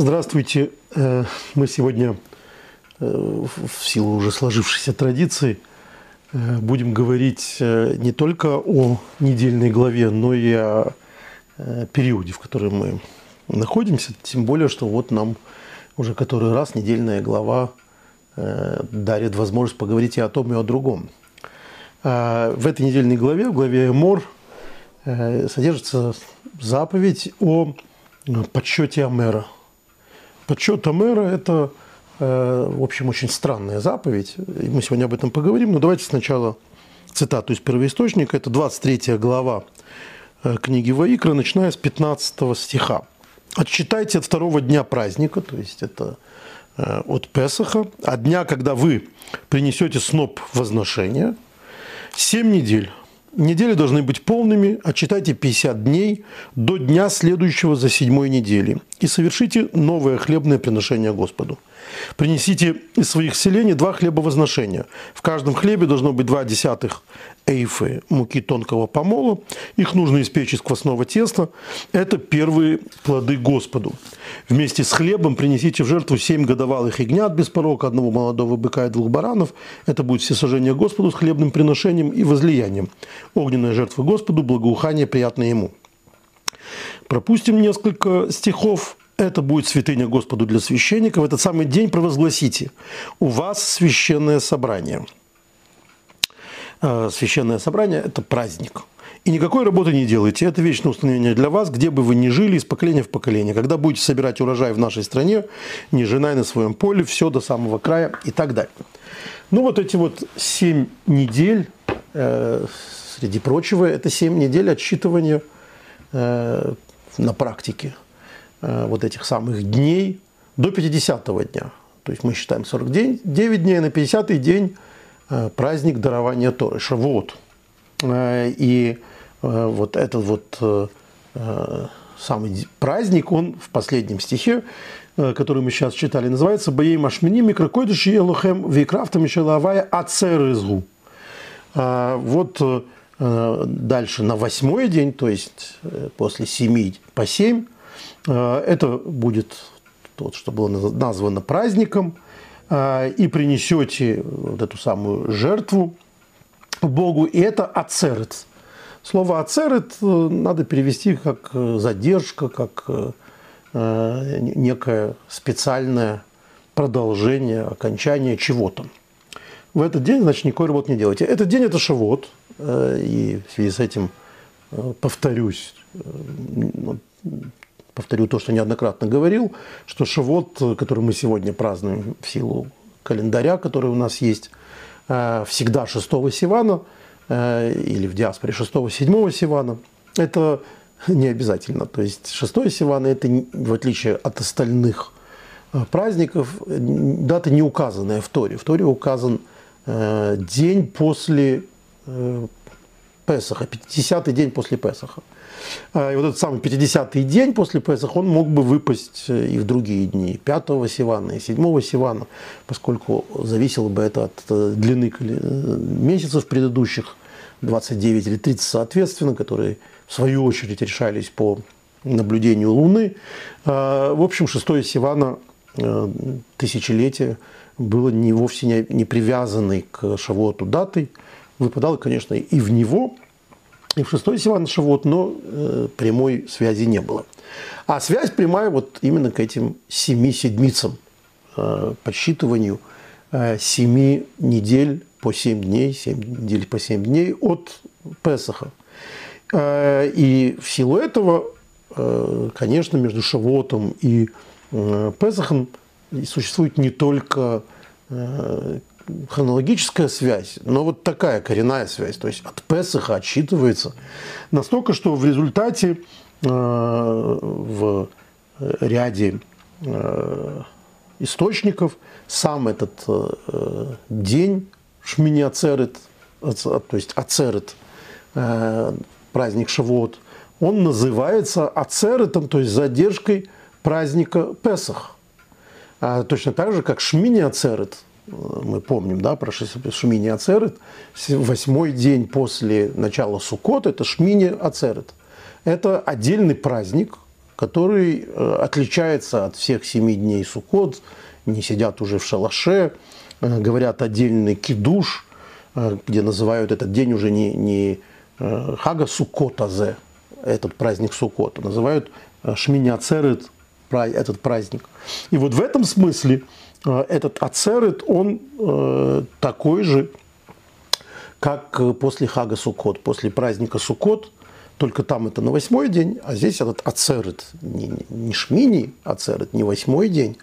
Здравствуйте. Э, мы сегодня э, в силу уже сложившейся традиции э, будем говорить не только о недельной главе, но и о периоде, в котором мы находимся. Тем более, что вот нам уже который раз недельная глава дарит возможность поговорить и о том, и о другом. В этой недельной главе, в главе Мор, содержится заповедь о подсчете Амера – Подсчет Амера – это, э, в общем, очень странная заповедь. Мы сегодня об этом поговорим. Но давайте сначала цитату из первоисточника. Это 23 глава э, книги Ваикра, начиная с 15 стиха. «Отсчитайте от второго дня праздника, то есть это э, от Песаха, от дня, когда вы принесете сноп возношения, семь недель Недели должны быть полными, отчитайте 50 дней до дня следующего за седьмой недели и совершите новое хлебное приношение Господу. Принесите из своих селений два хлеба возношения. В каждом хлебе должно быть два десятых эйфы муки тонкого помола. Их нужно испечь из квасного теста. Это первые плоды Господу. Вместе с хлебом принесите в жертву семь годовалых ягнят без порока, одного молодого быка и двух баранов. Это будет всесожжение Господу с хлебным приношением и возлиянием. Огненная жертва Господу, благоухание приятное Ему. Пропустим несколько стихов это будет святыня Господу для священника. В этот самый день провозгласите, у вас священное собрание. Э, священное собрание – это праздник. И никакой работы не делайте. Это вечное установление для вас, где бы вы ни жили, из поколения в поколение. Когда будете собирать урожай в нашей стране, не женай на своем поле, все до самого края и так далее. Ну, вот эти вот семь недель, э, среди прочего, это семь недель отсчитывания э, на практике – вот этих самых дней до 50-го дня. То есть мы считаем 49 дней, на 50-й день э, праздник дарования Торы, Шавуот. Э, и вот этот вот самый праздник, он в последнем стихе, который мы сейчас читали, называется «Баей машмини микрокойдыши елохем вейкрафтам ишелавая ацерызгу». Вот дальше на восьмой день, то есть после семи по семь, Э, это будет тот, что было названо праздником, э, и принесете вот эту самую жертву Богу, и это ацерет. Слово ацерет э, надо перевести как задержка, как некое специальное продолжение, окончание чего-то. В этот день, значит, никакой работы не делайте. Этот день – это Шавот, и в связи с этим повторюсь, повторю то, что неоднократно говорил, что Шавот, который мы сегодня празднуем в силу календаря, который у нас есть, э, всегда 6 Сивана э, или в диаспоре 6-7 Сивана, это не обязательно. То есть 6 Сивана – это, в отличие от остальных э, праздников, дата не указанная в Торе. В Торе указан день после Песаха, 50-й день после Песаха. А, и вот этот самый 50-й день после Песах, он мог бы выпасть э, и в другие дни, 5 Сивана и 7 Сивана, поскольку зависело бы это от э, длины э, месяцев предыдущих, 29 или 30 соответственно, которые в свою очередь решались по наблюдению Луны. А, в общем, 6 Сивана тысячелетие было не, вовсе не, не привязанной к Шавуоту датой, выпадало, конечно, и в него – и в шестой Сиван Шавот, но э, прямой связи не было. А связь прямая вот именно к этим семи седмицам, э, подсчитыванию э, семи недель по семь дней, семь недель по семь дней от Песаха. Э, и в силу этого, э, конечно, между Шавотом и э, Песахом существует не только э, хронологическая связь, но вот такая коренная связь, то есть от Песаха отсчитывается настолько, что в результате э, в ряде э, источников сам этот э, день Шмини Ацерет, то есть Ацерет, праздник Шавуот, он называется Ацеретом, то есть задержкой праздника Песах. А точно так же, как Шмини Ацерет – мы помним, да, про Шмини Ацерет, восьмой день после начала Суккот, это Шмини Ацерет. Это отдельный праздник, который э, отличается от всех семи дней Суккот, не сидят уже в шалаше, э, говорят отдельный кидуш, где называют этот день уже не, не Хага Суккотазе, этот праздник Суккота, называют Шминя Церет, этот праздник. И вот в этом смысле этот Ацерет, он такой же, как после Хага Суккот, после праздника Суккот, только там это на восьмой день, а здесь этот ацерет, не, не шмини ацерет, не восьмой день,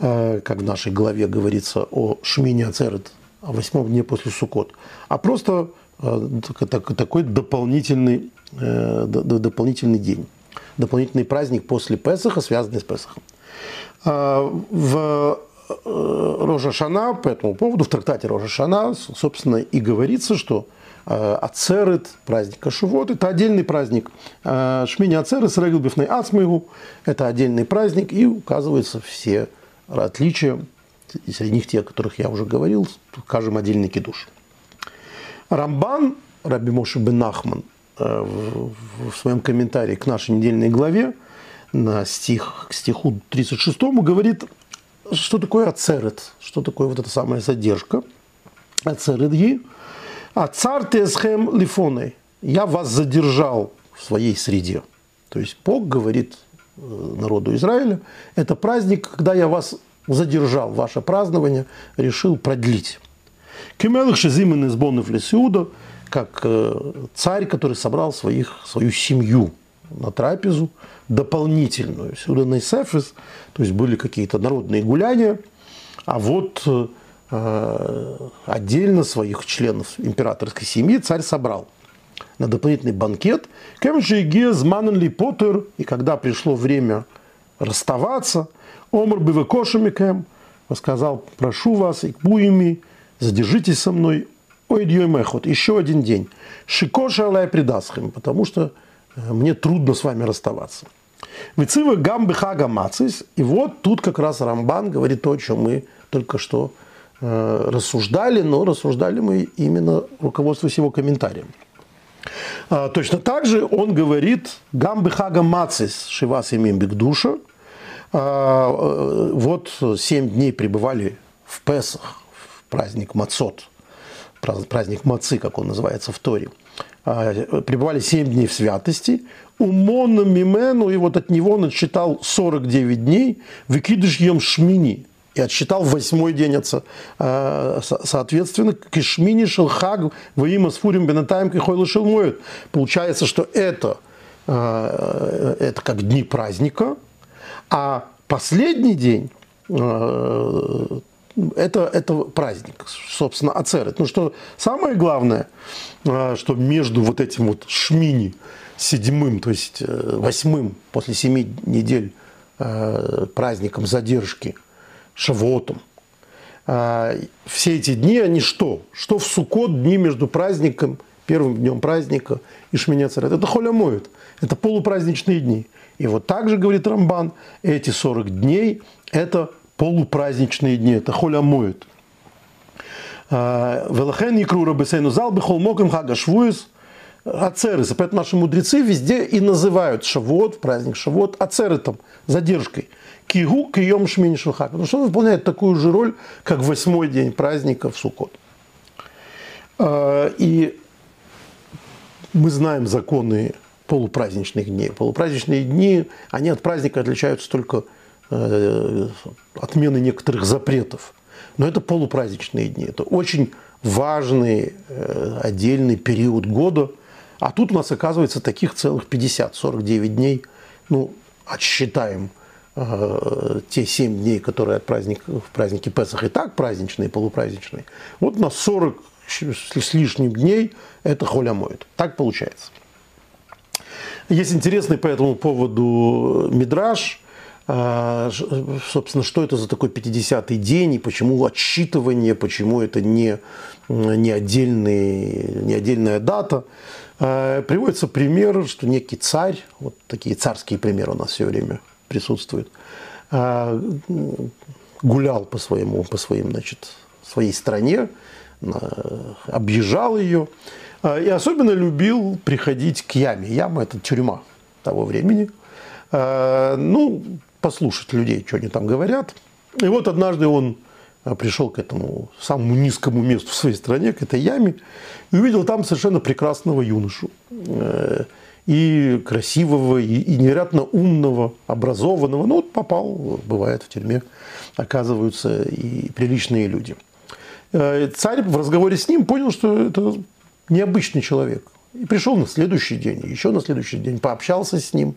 э, как в нашей главе говорится о шмини ацерет, о восьмом дне после Суккот, а просто э, такой дополнительный, э, дополнительный день, дополнительный праздник после Песаха, связанный с Песахом. В Рожа Шана по этому поводу, в трактате Рожа Шана, собственно, и говорится, что э, Ацерет, праздник Кашувот, это отдельный праздник. Э, Шмини Ацерет с Реглбифной Ацмейгу, это отдельный праздник, и указываются все отличия, и среди них те, о которых я уже говорил, скажем, отдельный кидуш. Рамбан, Раби Моши бен э, в своем комментарии к нашей недельной главе, на стих, к стиху 36 говорит что такое ацерет? Что такое вот эта самая задержка? Ацерет ги. А царь тесхем лифоны. Я вас задержал в своей среде. То есть Бог говорит э, народу Израиля, это праздник, когда я вас задержал, ваше празднование решил продлить. Кемелых шезимен из бонов лесиуда, как э, царь, который собрал своих, свою семью на трапезу, дополнительную. Сюда сефис, то есть были какие-то народные гуляния, а вот э, отдельно своих членов императорской семьи царь собрал на дополнительный банкет. Манли Поттер, и когда пришло время расставаться, Омар Кэм сказал, прошу вас, и буями, задержитесь со мной, ой, еще один день. Шикоша Алай Придасхим, потому что мне трудно с вами расставаться. Вицива гамбы хага мацис. И вот тут как раз Рамбан говорит то, о чем мы только что э, рассуждали, но рассуждали мы именно руководствуясь его комментарием. А, точно так же он говорит гамбы хага мацис шивас имим бигдуша. А, э, вот семь дней пребывали в Песах, в праздник Мацот, праздник Мацы, как он называется в Торе. А, пребывали семь дней в святости, умона мимену, и вот от него он отсчитал 49 дней, выкидыш ем шмини, и отсчитал восьмой день отца. А, соответственно, кишмини шелхаг во имя сфурим бенатаем кихой шелмоет. Получается, что это, а, это как дни праздника, а последний день это, это праздник, собственно, ацерет. Ну что самое главное, что между вот этим вот шмини, седьмым, то есть э, восьмым после семи недель э, праздником задержки, шавотом. А, все эти дни, они что? Что в Сукот дни между праздником, первым днем праздника и Шминя Царет? Это холя это полупраздничные дни. И вот также говорит Рамбан, эти 40 дней – это полупраздничные дни, это холя моют. А, Велахен Икру Рабесейну Зал Бехол Моким Хага Швуис – ацерес. Поэтому наши мудрецы везде и называют Шавот, праздник Шавот, ацеретом, задержкой. Кигу кием шмини шелхак. Потому что он выполняет такую же роль, как восьмой день праздника в Суккот. А, и мы знаем законы полупраздничных дней. Полупраздничные дни, они от праздника отличаются только отмены некоторых запретов. Но это полупраздничные дни. Это очень важный э, отдельный период года – а тут у нас оказывается таких целых 50, 49 дней. Ну, отсчитаем э, те 7 дней, которые от праздника, в празднике Песах и так праздничные, полупраздничные. Вот на 40 с лишним дней это холя моет. Так получается. Есть интересный по этому поводу мидраж. А, собственно, что это за такой 50-й день и почему отсчитывание, почему это не, не, отдельный, не отдельная дата. А, приводится пример, что некий царь, вот такие царские примеры у нас все время присутствуют, а, гулял по своему, по своим, значит, своей стране, объезжал ее и особенно любил приходить к яме. Яма – это тюрьма того времени – ну, послушать людей, что они там говорят. И вот однажды он пришел к этому самому низкому месту в своей стране, к этой яме, и увидел там совершенно прекрасного юношу. И красивого, и, невероятно умного, образованного. Ну, вот попал, бывает в тюрьме, оказываются и приличные люди. Царь в разговоре с ним понял, что это необычный человек. И пришел на следующий день, еще на следующий день, пообщался с ним,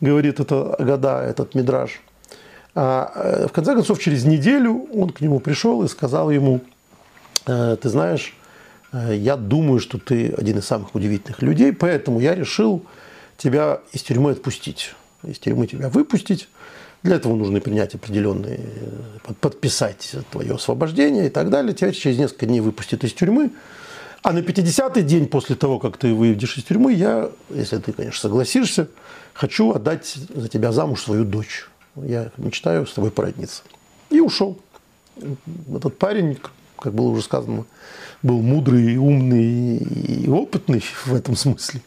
говорит это года, этот мидраж. А э, в конце концов, через неделю он к нему пришел и сказал ему, «Э, ты знаешь, э, я думаю, что ты один из самых удивительных людей, поэтому я решил тебя из тюрьмы отпустить, из тюрьмы тебя выпустить. Для этого нужно принять определенные, подписать твое освобождение и так далее. Тебя через несколько дней выпустят из тюрьмы. А на 50-й день после того, как ты выйдешь из тюрьмы, я, если ты, конечно, согласишься, хочу отдать за тебя замуж свою дочь. Я мечтаю с тобой породниться. И ушел. Этот парень, как было уже сказано, был мудрый, умный и опытный в этом смысле.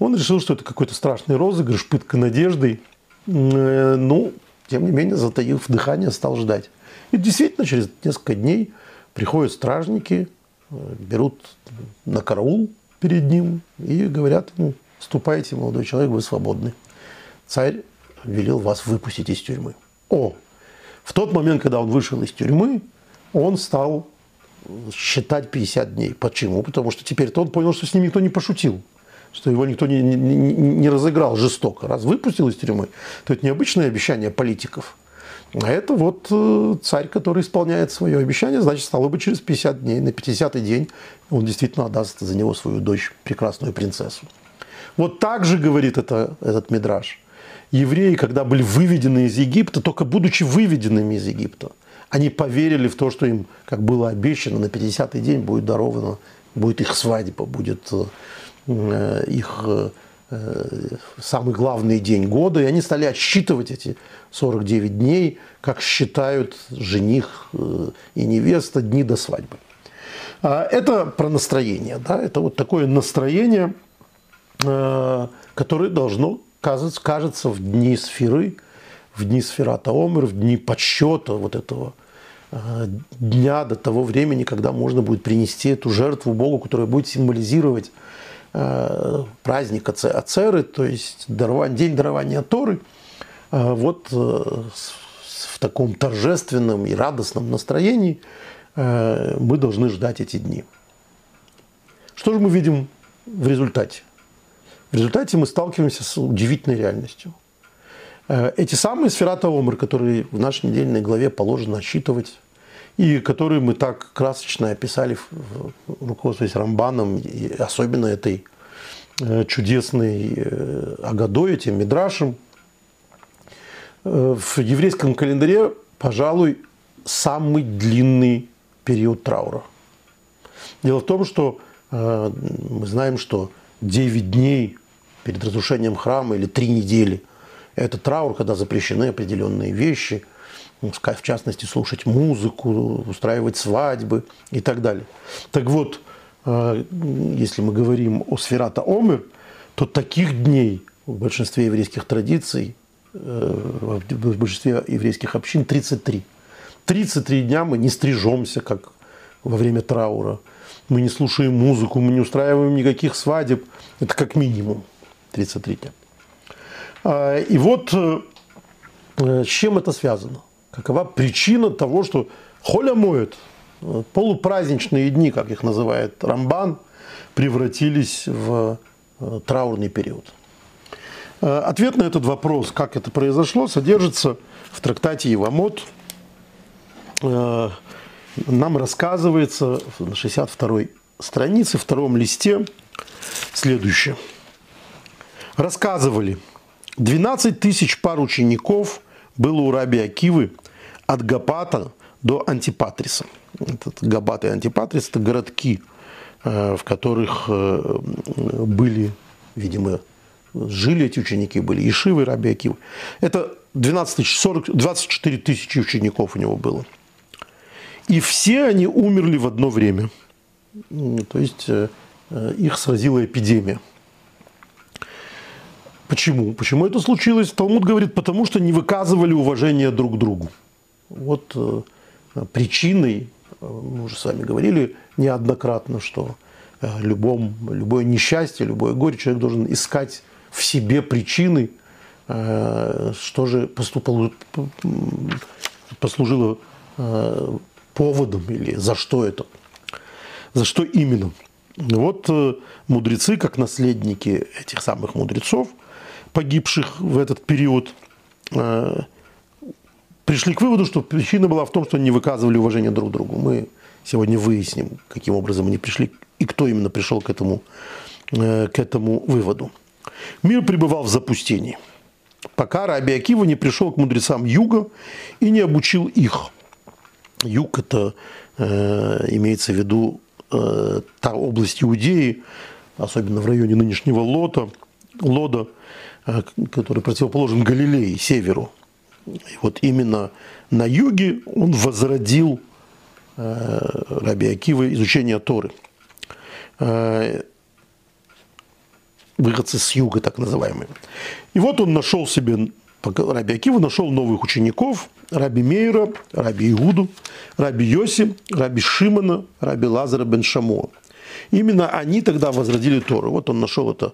Он решил, что это какой-то страшный розыгрыш, пытка надеждой. Ну, тем не менее, затаив дыхание, стал ждать. И действительно, через несколько дней приходят стражники, берут на караул перед ним и говорят ему, ступайте, молодой человек, вы свободны. Царь велел вас выпустить из тюрьмы. О, в тот момент, когда он вышел из тюрьмы, он стал считать 50 дней. Почему? Потому что теперь-то он понял, что с ним никто не пошутил что его никто не, не, не разыграл жестоко. Раз выпустил из тюрьмы, то это необычное обещание политиков. А это вот э, царь, который исполняет свое обещание, значит, стало бы через 50 дней, на 50-й день он действительно отдаст за него свою дочь, прекрасную принцессу. Вот так же говорит это, этот мидраж. Евреи, когда были выведены из Египта, только будучи выведенными из Египта, они поверили в то, что им, как было обещано, на 50-й день будет даровано, будет их свадьба, будет э, их Э, самый главный день года, и они стали отсчитывать эти 49 дней, как считают жених э, и невеста дни до свадьбы. А это про настроение, да, это вот такое настроение, э, которое должно кажется, кажется в дни сферы, в дни сферата Омер, в дни подсчета вот этого дня до того времени, когда можно будет принести эту жертву Богу, которая будет символизировать Э, праздник Ацеры, то есть день дарования Торы, э, вот э, в таком торжественном и радостном настроении мы должны ждать эти дни. Что же мы видим в результате? В результате мы сталкиваемся с удивительной реальностью. Эти самые сферата Омр, которые в нашей недельной главе положено отсчитывать, и которые мы так красочно описали, руководствуясь Рамбаном, и особенно этой э, чудесной э, Агадой, этим Мидрашем. Э, в еврейском календаре, пожалуй, самый длинный период траура. Дело в том, что мы знаем, что 9 дней перед разрушением храма или 3 недели – это траур, когда запрещены определенные вещи – в частности, слушать музыку, устраивать свадьбы и так далее. Так вот, э, если мы говорим о сферата Омер, то таких дней в большинстве еврейских традиций, э, в большинстве еврейских общин 33. 33 дня мы не стрижемся, как во время траура. Мы не слушаем музыку, мы не устраиваем никаких свадеб. Это как минимум 33 дня. А, и вот э, с чем это связано? Какова причина того, что холя моет, полупраздничные дни, как их называет Рамбан, превратились в э, траурный период. Э, ответ на этот вопрос, как это произошло, содержится в трактате Ивамот. Э, нам рассказывается на 62 странице, втором листе следующее. Рассказывали, 12 тысяч пар учеников было у раби Акивы от Гапата до Антипатриса. Этот Габат и Антипатрис – это городки, э, в которых э, были, видимо, жили эти ученики, были Ишивы, Раби Акивы. Это 12 тысяч, 40, 24 тысячи учеников у него было. И все они умерли в одно время. То есть э, их сразила эпидемия. Почему? Почему это случилось? Талмуд говорит, потому что не выказывали уважения друг к другу. Вот э, причиной, э, мы уже с вами говорили неоднократно, что э, любом, любое несчастье, любое горе человек должен искать в себе причины, э, что же поступало, послужило э, поводом или за что это, за что именно. Вот э, мудрецы, как наследники этих самых мудрецов, погибших в этот период, э, пришли к выводу, что причина была в том, что они не выказывали уважения друг другу. Мы сегодня выясним, каким образом они пришли и кто именно пришел к этому, э, к этому выводу. Мир пребывал в запустении, пока Раби Акива не пришел к мудрецам юга и не обучил их. Юг – это э, имеется в виду та область Иудеи, особенно в районе нынешнего Лота, Лода, который противоположен Галилее, северу. И вот именно на юге он возродил э, Раби Акива изучение Торы. Э, выходцы с юга, так называемые. И вот он нашел себе, Раби Акива нашел новых учеников, Раби Мейра, Раби Иуду, Раби Йоси, Раби Шимона, Раби Лазара бен Шамо. Именно они тогда возродили Тору. Вот он нашел это,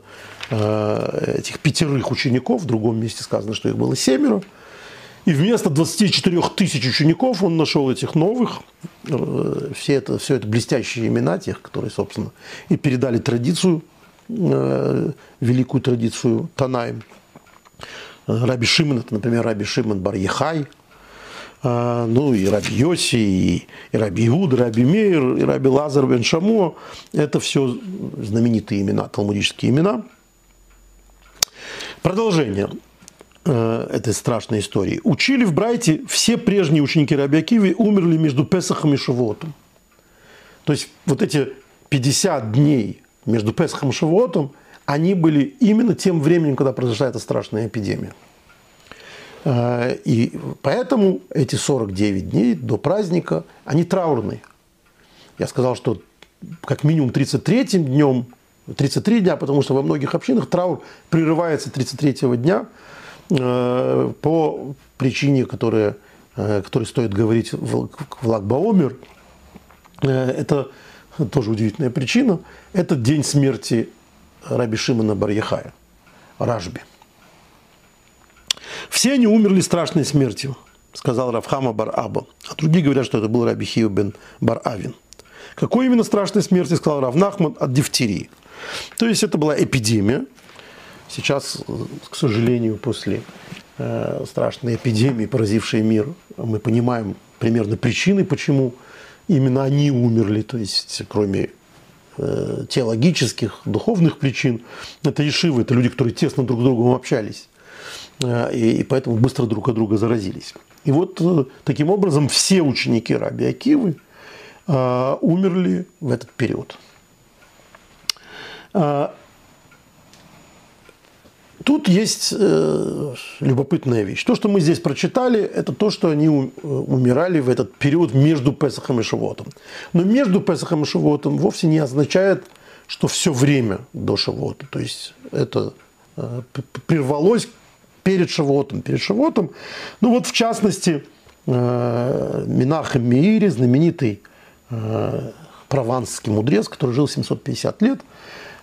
э, этих пятерых учеников, в другом месте сказано, что их было семеро. И вместо 24 тысяч учеников он нашел этих новых. Э, все это, все это блестящие имена тех, которые, собственно, и передали традицию Э, великую традицию Танаем. Раби Шимон, это, например, Раби Шимон Бар-Ехай, э, ну и Раби Йоси, и, и Раби Иуд, и Раби Мейр, и Раби Лазар бен Шамо. Это все знаменитые имена, талмудические имена. Продолжение э, этой страшной истории. Учили в Брайте все прежние ученики Раби Акиви умерли между Песахом и Шавотом. То есть вот эти 50 дней между Песхом и Шавуотом, они были именно тем временем, когда произошла эта страшная эпидемия. Э, и поэтому эти 49 дней до праздника, они траурные. Я сказал, что как минимум 33 днем, 33 дня, потому что во многих общинах траур прерывается 33 дня э, по причине, которая, э, которой стоит говорить в Лагбаомер. Это тоже удивительная причина, это день смерти Раби Шимона Барьяхая, Ражби. Все они умерли страшной смертью, сказал Равхама Бар-Аба. А другие говорят, что это был Раби Хиу бен Бар-Авин. Какой именно страшной смерти, сказал Равнахман, от дифтерии. То есть это была эпидемия. Сейчас, к сожалению, после э, страшной эпидемии, поразившей мир, мы понимаем примерно причины, почему именно они умерли, то есть кроме э, теологических, духовных причин, это ешивы, это люди, которые тесно друг с другом общались, и, и поэтому быстро друг от друга заразились. И вот э, таким образом все ученики Раби Акивы э, умерли в этот период. Э, Тут есть э, любопытная вещь. То, что мы здесь прочитали, это то, что они э, умирали в этот период между Песахом и Шивотом. Но между Песахом и Шивотом вовсе не означает, что все время до Шивота. То есть это э, прервалось перед Шивотом. Перед Шивотом, ну вот в частности, э, Минахем Миири, знаменитый э, прованский мудрец, который жил 750 лет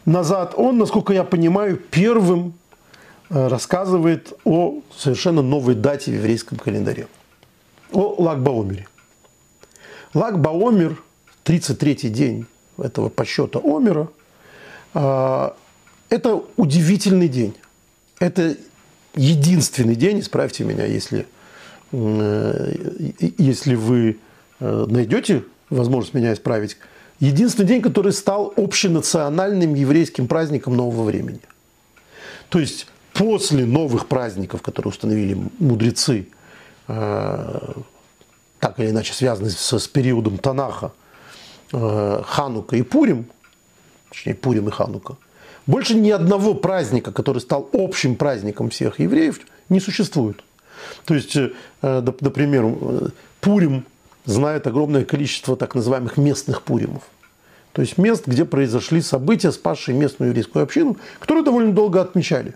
назад, он, насколько я понимаю, первым Э, рассказывает о совершенно новой дате в еврейском календаре. О Лагбаомере. Лагбаомер, 33-й день этого подсчета Омера, это удивительный день. Это единственный день, исправьте меня, если, э, если вы найдете возможность меня исправить, единственный день, который стал общенациональным еврейским праздником нового времени. То есть после новых праздников, которые установили мудрецы, э, так или иначе связанные с, с периодом Танаха, э, Ханука и Пурим, точнее Пурим и Ханука, больше ни одного праздника, который стал общим праздником всех евреев, не существует. То есть, э, например, Пурим знает огромное количество так называемых местных Пуримов. То есть мест, где произошли события, спасшие местную еврейскую общину, которую довольно долго отмечали.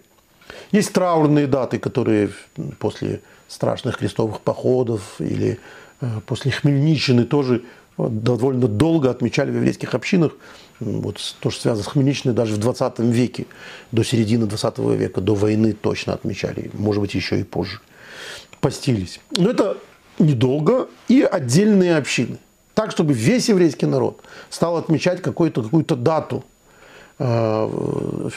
Есть траурные даты, которые после страшных крестовых походов или э, после Хмельниччины тоже довольно долго отмечали в еврейских общинах. Вот то, что связано с Хмельниччиной, даже в 20 веке, до середины 20 века, до войны точно отмечали, может быть, еще и позже. Постились. Но это недолго и отдельные общины. Так, чтобы весь еврейский народ стал отмечать какую-то какую дату, э,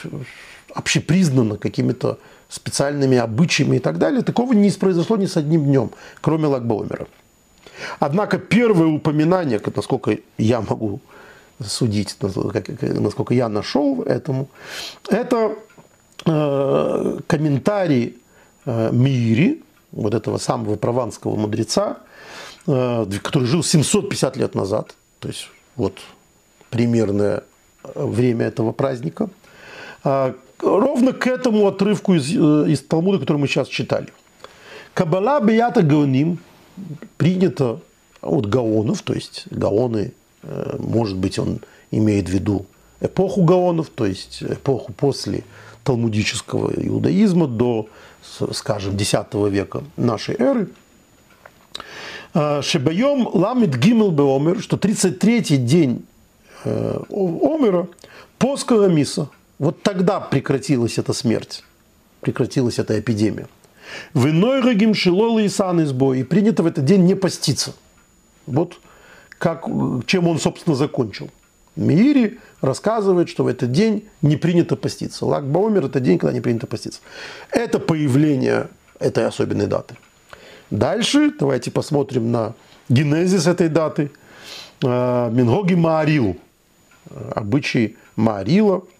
общепризнанно какими-то специальными обычаями и так далее, такого не произошло ни с одним днем, кроме Лагбаумера. Однако первое упоминание, насколько я могу судить, насколько я нашел этому, это э, комментарий э, Мири, вот этого самого прованского мудреца, э, который жил 750 лет назад, то есть вот примерное время этого праздника, э, ровно к этому отрывку из, э, из Талмуда, который мы сейчас читали. Кабала бията гаоним принято от гаонов, то есть гаоны, э, может быть, он имеет в виду эпоху гаонов, то есть эпоху после талмудического иудаизма до, скажем, X века нашей эры. Э, Шебайом ламит гимел беомер, что 33-й день Омера, поского миса – вот тогда прекратилась эта смерть, прекратилась эта эпидемия. В иной рогим шилол и сан избой, и принято в этот день не поститься. Вот как, чем он, собственно, закончил. Мири рассказывает, что в этот день не принято поститься. Лак Баумер – это день, когда не принято поститься. Это появление этой особенной даты. Дальше давайте посмотрим на генезис этой даты. Э, Мингоги Маарил. Обычай Маарила –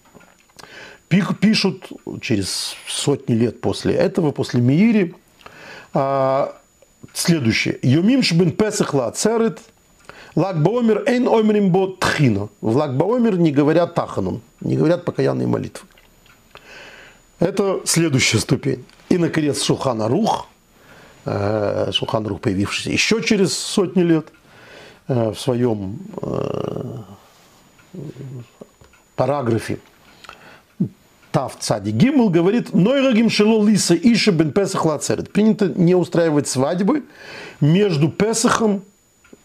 пишут через сотни лет после этого, после Миири, а, следующее. Йомим шбен песах ла церет, лагбаомер эйн омрим бо тхино. В лагбаомер не говорят таханун, не говорят покаянные молитвы. Это следующая ступень. И, наконец, Шухана Рух, э, Шухан Рух, появившийся еще через сотни лет э, в своем э, параграфе Тав Цади Гимл говорит, Нойрагим Шило Лиса Иша бен Песах Лацерет. Принято не устраивать свадьбы между Песахом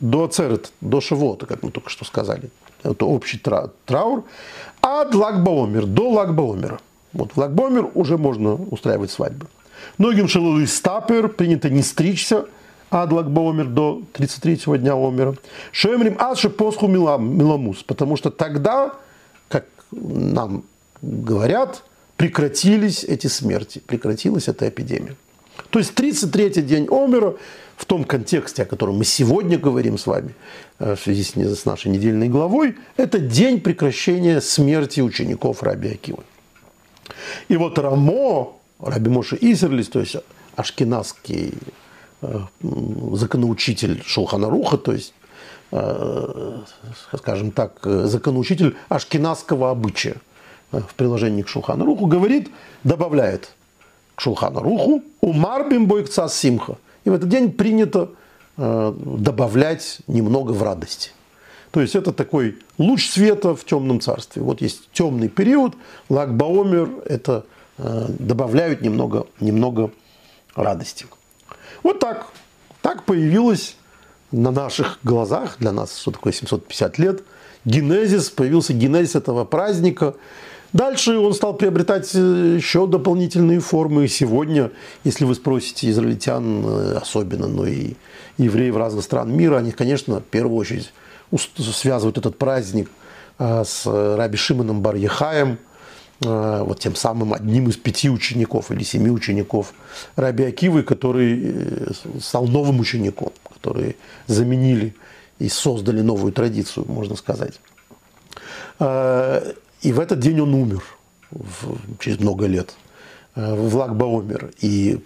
до Ацерет, до Шавота, как мы только что сказали. Это общий траур. А Лагбаомер, до Лагбаомера. Вот в Лагбаомер уже можно устраивать свадьбы. Многим Шило Стапер принято не стричься, ад Лагбаомер до 33-го дня Омера. Шемрим Аша Посху Миламус, потому что тогда, как нам говорят, прекратились эти смерти, прекратилась эта эпидемия. То есть 33-й день Омера в том контексте, о котором мы сегодня говорим с вами, э, в связи с нашей недельной главой, это день прекращения смерти учеников Раби Акивы. И вот Рамо, Раби Моше Исерлис, то есть ашкенадский э, законоучитель Шулханаруха, то есть, э, скажем так, законоучитель ашкенадского обычая – в приложении к Шулхану Руху, говорит, добавляет к Шулхану Руху «Умар бимбойкца симха». И в этот день принято э, добавлять немного в радости. То есть это такой луч света в темном царстве. Вот есть темный период, Лагбаомер, это э, добавляют немного, немного радости. Вот так. Так появилось на наших глазах, для нас, что такое 750 лет, генезис, появился генезис этого праздника. Дальше он стал приобретать э, еще дополнительные формы. Сегодня, если вы спросите израильтян э, особенно, но и евреев разных стран мира, они, конечно, в первую очередь связывают этот праздник э, с Раби Шимоном бар Яхаем, вот тем самым одним из пяти учеников или семи учеников Раби Акивы, который стал новым учеником, которые заменили и создали новую традицию, можно сказать. И в этот день он умер в, через много лет э, в Лагбаомер. И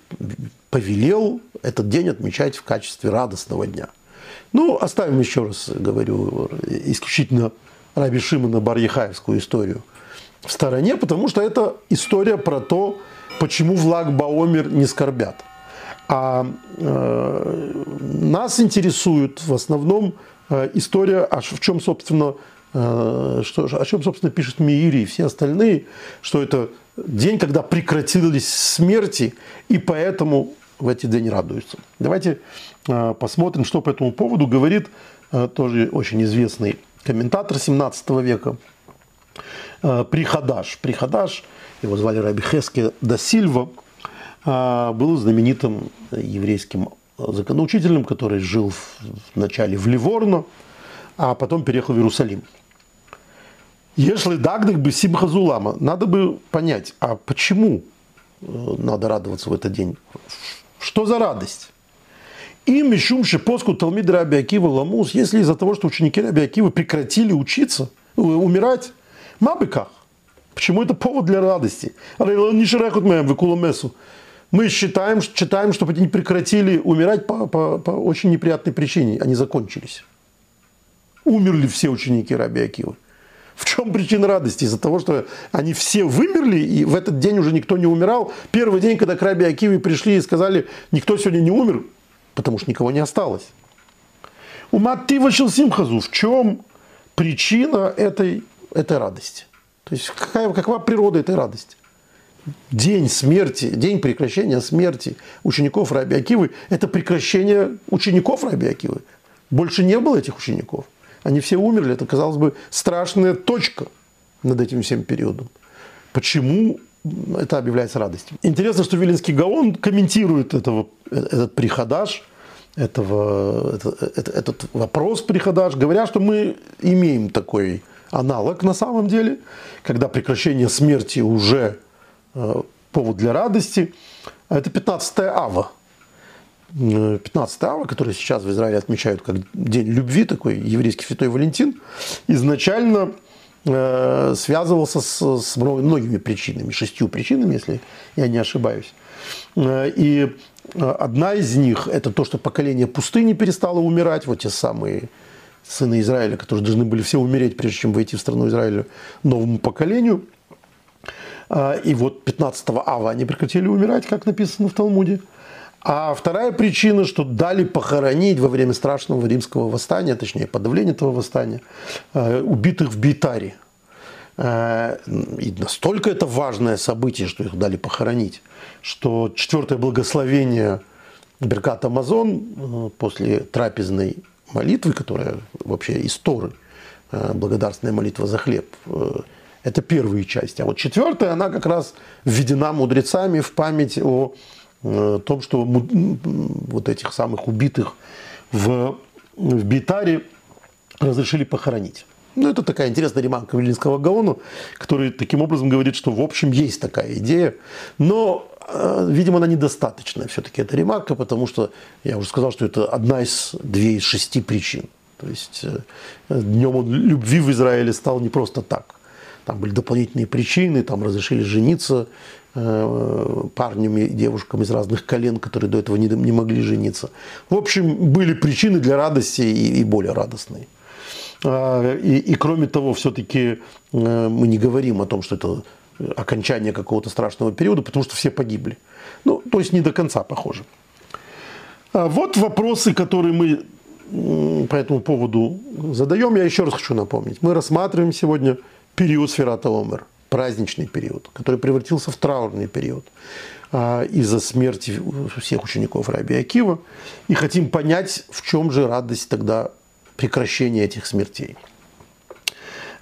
повелел этот день отмечать в качестве радостного дня. Ну, оставим еще раз, говорю, исключительно Раби Шимона Барьяхаевскую историю в стороне, потому что это история про то, почему в Лагбаомер не скорбят. А э, нас интересует в основном э, история, а в чем, собственно, что, о чем, собственно, пишет Миири и все остальные, что это день, когда прекратились смерти, и поэтому в эти день радуются. Давайте э, посмотрим, что по этому поводу говорит э, тоже очень известный комментатор 17 века э, Приходаш. Приходаш, его звали Раби Хеске да Сильва, был знаменитым еврейским законоучителем, который жил в начале в Ливорно, а потом переехал в Иерусалим. Если дагдых бы симхазулама, надо бы понять, а почему надо радоваться в этот день? Что за радость? И мишум шипоску Талмид Раби Акива Ламус, если из-за того, что ученики Раби Акива прекратили учиться, э, умирать, мабыках. Почему это повод для радости? Мы считаем, считаем, что они прекратили умирать по, по, по очень неприятной причине. Они закончились. Умерли все ученики Раби Акива. В чем причина радости? Из-за того, что они все вымерли, и в этот день уже никто не умирал. Первый день, когда к Раби Акиве пришли и сказали, никто сегодня не умер, потому что никого не осталось. У Матти вышел Симхазу. В чем причина этой, этой радости? То есть какая, какова природа этой радости? День смерти, день прекращения смерти учеников Раби Акивы – это прекращение учеников Раби Акивы. Больше не было этих учеников. Они все умерли. Это, казалось бы, страшная точка над этим всем периодом. Почему это объявляется радостью? Интересно, что Виленский Гаон комментирует этого, этот приходаж, этого, этот, этот вопрос приходаж, говоря, что мы имеем такой аналог на самом деле, когда прекращение смерти уже э, повод для радости. Это 15 ава. 15 ава, который сейчас в Израиле отмечают как День любви, такой еврейский святой Валентин, изначально э, связывался с, с многими причинами, шестью причинами, если я не ошибаюсь. Э, и одна из них – это то, что поколение пустыни перестало умирать, вот те самые сыны Израиля, которые должны были все умереть, прежде чем войти в страну Израиля новому поколению. Э, и вот 15 ава они прекратили умирать, как написано в Талмуде. А вторая причина, что дали похоронить во время страшного римского восстания, точнее подавления этого восстания, э, убитых в Бейтаре. Э, и настолько это важное событие, что их дали похоронить, что четвертое благословение Беркат Амазон э, после трапезной молитвы, которая вообще из Торы, благодарственная молитва за хлеб, это первая часть. А вот четвертая, она как раз введена мудрецами в память о том, что вот этих самых убитых в, в Бейтаре разрешили похоронить. Ну, это такая интересная ремарка Вилинского Гаона, который таким образом говорит, что в общем есть такая идея, но, э, видимо, она недостаточная все-таки эта ремарка, потому что я уже сказал, что это одна из две из шести причин. То есть э, днем любви в Израиле стал не просто так. Там были дополнительные причины, там разрешили жениться Э, парням и девушкам из разных колен, которые до этого не, не могли жениться. В общем, были причины для радости и, и более радостные. А, и, и кроме того, все-таки э, мы не говорим о том, что это окончание какого-то страшного периода, потому что все погибли. Ну, то есть не до конца похоже. А вот вопросы, которые мы по этому поводу задаем. Я еще раз хочу напомнить. Мы рассматриваем сегодня период Сферата Омер – праздничный период, который превратился в траурный период а, из-за смерти всех учеников Раби Акива. И хотим понять, в чем же радость тогда прекращения этих смертей.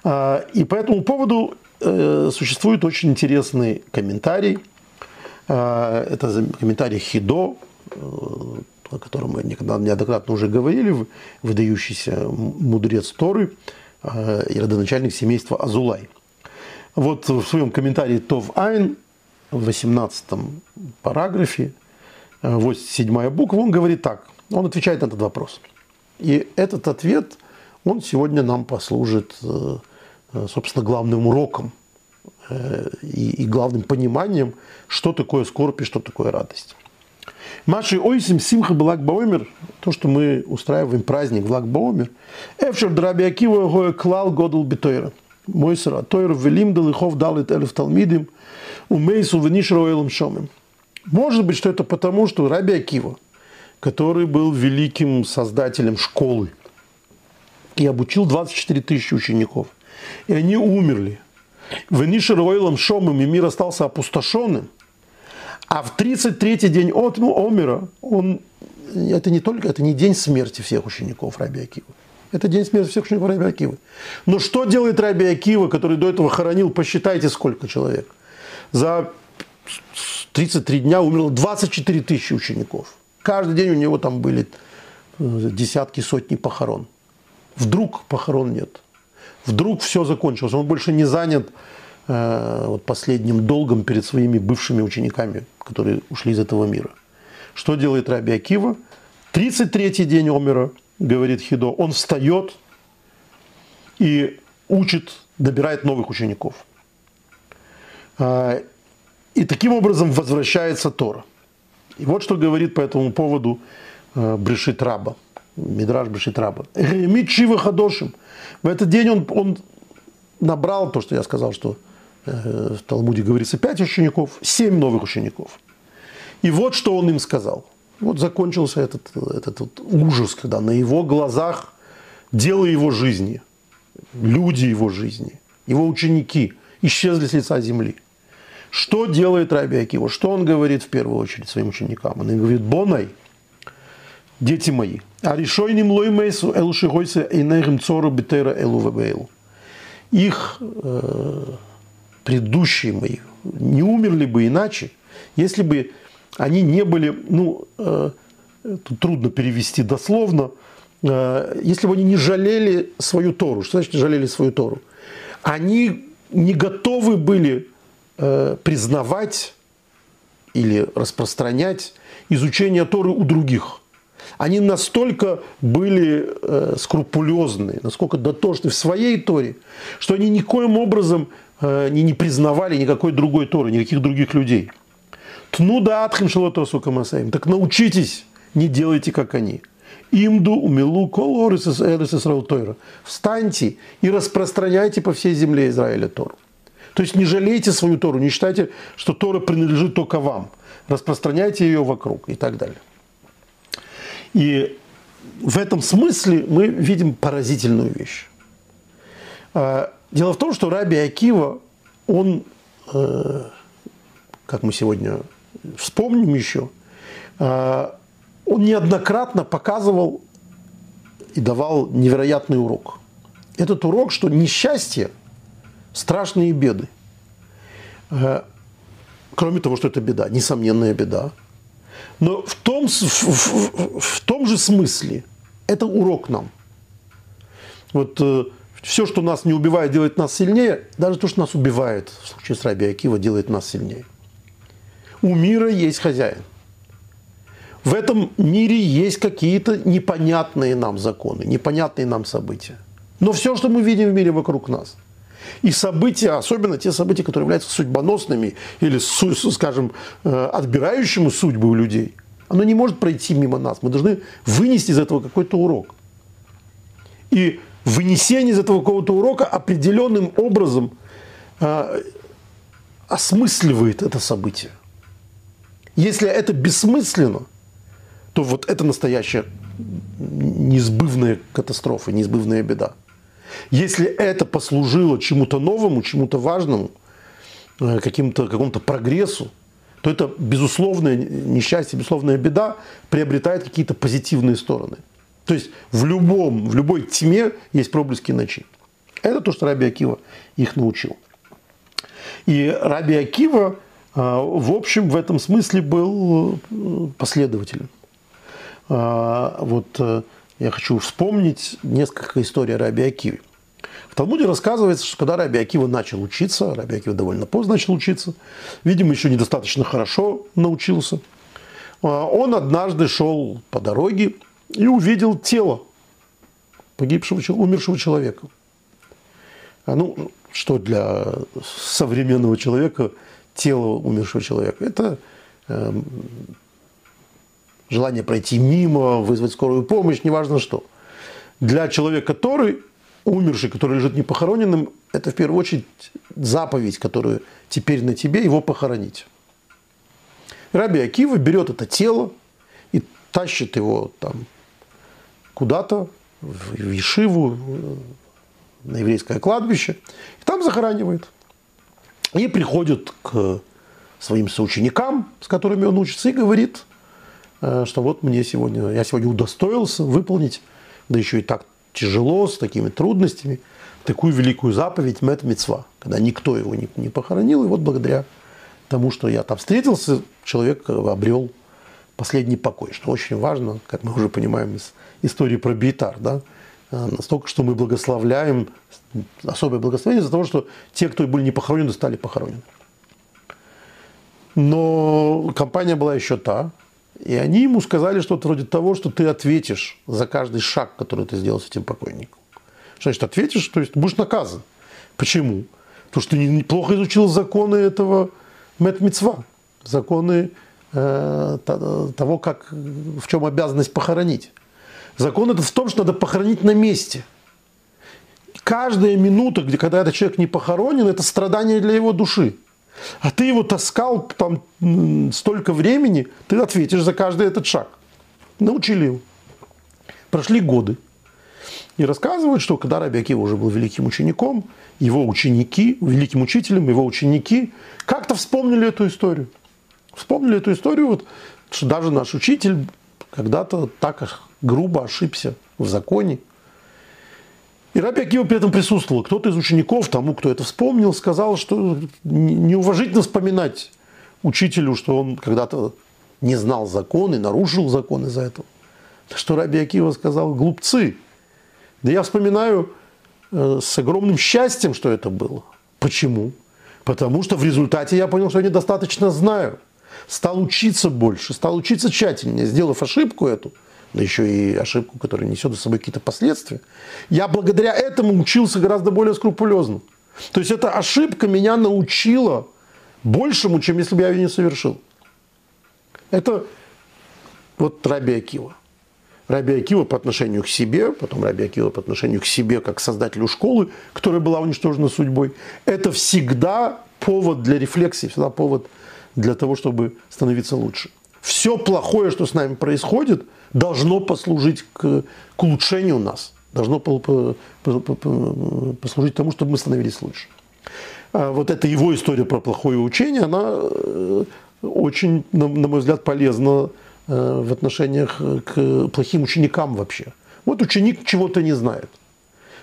А, и по этому поводу э, существует очень интересный комментарий. А, это комментарий Хидо, э, о котором мы неоднократно уже говорили, выдающийся мудрец Торы и родоначальник семейства Азулай – вот в своем комментарии Тов Айн в 18 параграфе, э, вот седьмая буква, он говорит так, он отвечает на этот вопрос. И этот ответ, он сегодня нам послужит, э, э, собственно, главным уроком и, главным пониманием, что такое скорбь и что такое радость. Маши ойсим симха благ баомер, то, что мы устраиваем праздник благ баомер, эфшер драби акива клал годл битойра – Мойсер Атойр Велим Далихов Далит Элев Талмидим Умейсу Венишро Элем Шомим. Может быть, что это потому, что Раби Акива, который был великим создателем школы и обучил 24 тысячи учеников, и они умерли. Венишер Ойлом Шомом, и мир остался опустошенным. А в 33-й день от ну, Омера, он, это не только, это не день смерти всех учеников Раби Акива. Это день смерти всех учеников Раби Акивы. Но что делает Раби Акива, который до этого хоронил, посчитайте, сколько человек? За 33 дня умерло 24 тысячи учеников. Каждый день у него там были э, десятки, сотни похорон. Вдруг похорон нет. Вдруг все закончилось. Он больше не занят э, вот последним долгом перед своими бывшими учениками, которые ушли из этого мира. Что делает Раби Акива? 33-й день Омера, говорит Хидо, он встает и учит, добирает новых учеников. Э, и таким образом возвращается Тора. И вот что говорит по этому поводу э, Брешит Раба. Мидраш Брешит Раба. В этот день он, он набрал то, что я сказал, что э, в Талмуде говорится, пять учеников, семь новых учеников. И вот что он им сказал. Вот закончился этот, этот вот ужас, когда на его глазах дело его жизни, люди его жизни, его ученики исчезли с лица земли – что делает Раби Акива? Что он говорит в первую очередь своим ученикам? Он говорит, Бонай, дети мои, а решой ним лой мейсу эл и цору бетера элу вебейлу. Их э, предыдущие мои не умерли бы иначе, если бы они не были, ну, э, тут трудно перевести дословно, э, если бы они не жалели свою Тору. Что значит жалели свою Тору? Они не готовы были Э, признавать или распространять изучение Торы у других. Они настолько были э, скрупулезны, насколько дотошны в своей Торе, что они никоим образом э, не, не признавали никакой другой Торы, никаких других людей. Тну да атхим шалотосу камасаим. Так научитесь, не делайте как они. Имду умилу кол Тойра. Встаньте и распространяйте по всей земле Израиля Тору. То есть не жалейте свою Тору, не считайте, что Тора принадлежит только вам. Распространяйте ее вокруг и так далее. И в этом смысле мы видим поразительную вещь. А, дело в том, что Раби Акива, он, э, как мы сегодня вспомним еще, а, он неоднократно показывал и давал невероятный урок. Этот урок, что несчастье – страшные беды. Э, кроме того, что это беда, несомненная беда. Но в том, в, в, в том же смысле это урок нам. Вот э, все, что нас не убивает, делает нас сильнее, даже то, что нас убивает, в случае с Раби Акива, делает нас сильнее. У мира есть хозяин. В этом мире есть какие-то непонятные нам законы, непонятные нам события. Но все, что мы видим в мире вокруг нас – и события, особенно те события, которые являются судьбоносными или, скажем, э, отбирающими судьбы у людей, оно не может пройти мимо нас. Мы должны вынести из этого какой-то урок. И вынесение из этого какого-то урока определенным образом э, осмысливает это событие. Если это бессмысленно, то вот это настоящая неизбывная катастрофа, неизбывная беда. Если это послужило чему-то новому, чему-то важному, э, каким-то, какому-то прогрессу, то это безусловное несчастье, безусловная беда приобретает какие-то позитивные стороны. То есть в, любом, в любой тьме есть проблески ночи. Это то, что Раби Акива их научил. И Раби Акива, в общем, в этом смысле был э, последователем. Вот я хочу вспомнить несколько историй Раби Акиве. В Талмуде рассказывается, что когда Раби Акива начал учиться, Раби Акива довольно поздно начал учиться, видимо, еще недостаточно хорошо научился, а, он однажды шел по дороге и увидел тело погибшего, умершего человека. А, ну, что для современного человека тело умершего человека? Это э, желание пройти мимо, вызвать скорую помощь, неважно что. Для человека, который умерший, который лежит непохороненным, это в первую очередь заповедь, которую теперь на тебе его похоронить. Раби Акива берет это тело и тащит его там куда-то, в Ешиву, на еврейское кладбище, и там захоранивает. И приходит к своим соученикам, с которыми он учится, и говорит, э, что вот мне сегодня, я сегодня удостоился выполнить, да еще и так тяжело, с такими трудностями, такую великую заповедь Мет Мецва, когда никто его не, не похоронил, и вот благодаря тому, что я там встретился, человек обрел последний покой, что очень важно, как мы уже понимаем из истории про Бейтар, да, э, настолько, что мы благословляем, особое благословение за того, что те, кто были не похоронены, стали похоронены. Но компания была еще та, и они ему сказали что-то вроде того, что ты ответишь за каждый шаг, который ты сделал с этим покойником. Что значит ответишь, то есть будешь наказан. Почему? Потому что ты неплохо изучил законы этого Мэтмицва, законы э, того, как, в чем обязанность похоронить. Закон это в том, что надо похоронить на месте. Каждая минута, где, когда этот человек не похоронен, это страдание для его души. А ты его таскал там столько времени, ты ответишь за каждый этот шаг. Научили его. Прошли годы. И рассказывают, что когда Раби Акива уже был великим учеником, его ученики, великим учителем, его ученики как-то вспомнили эту историю. Вспомнили эту историю, вот, что даже наш учитель когда-то так грубо ошибся в законе, и Раби Акива при этом присутствовал. Кто-то из учеников, тому, кто это вспомнил, сказал, что неуважительно вспоминать учителю, что он когда-то не знал законы, нарушил закон из-за этого. Что Раби Акива сказал, глупцы. Да я вспоминаю э, с огромным счастьем, что это было. Почему? Потому что в результате я понял, что я недостаточно знаю. Стал учиться больше, стал учиться тщательнее. Сделав ошибку эту – да еще и ошибку, которая несет за собой какие-то последствия, я благодаря этому учился гораздо более скрупулезно. То есть эта ошибка меня научила большему, чем если бы я ее не совершил. Это вот Раби Акива. Раби Акива по отношению к себе, потом Раби Акива по отношению к себе как создателю школы, которая была уничтожена судьбой. Это всегда повод для рефлексии, всегда повод для того, чтобы становиться лучше. Все плохое, что с нами происходит – должно послужить к, к улучшению нас, должно послужить тому, чтобы мы становились лучше. А вот эта его история про плохое учение, она э, очень, на, мой взгляд, полезна э, в отношениях к плохим ученикам вообще. Вот ученик чего-то не знает.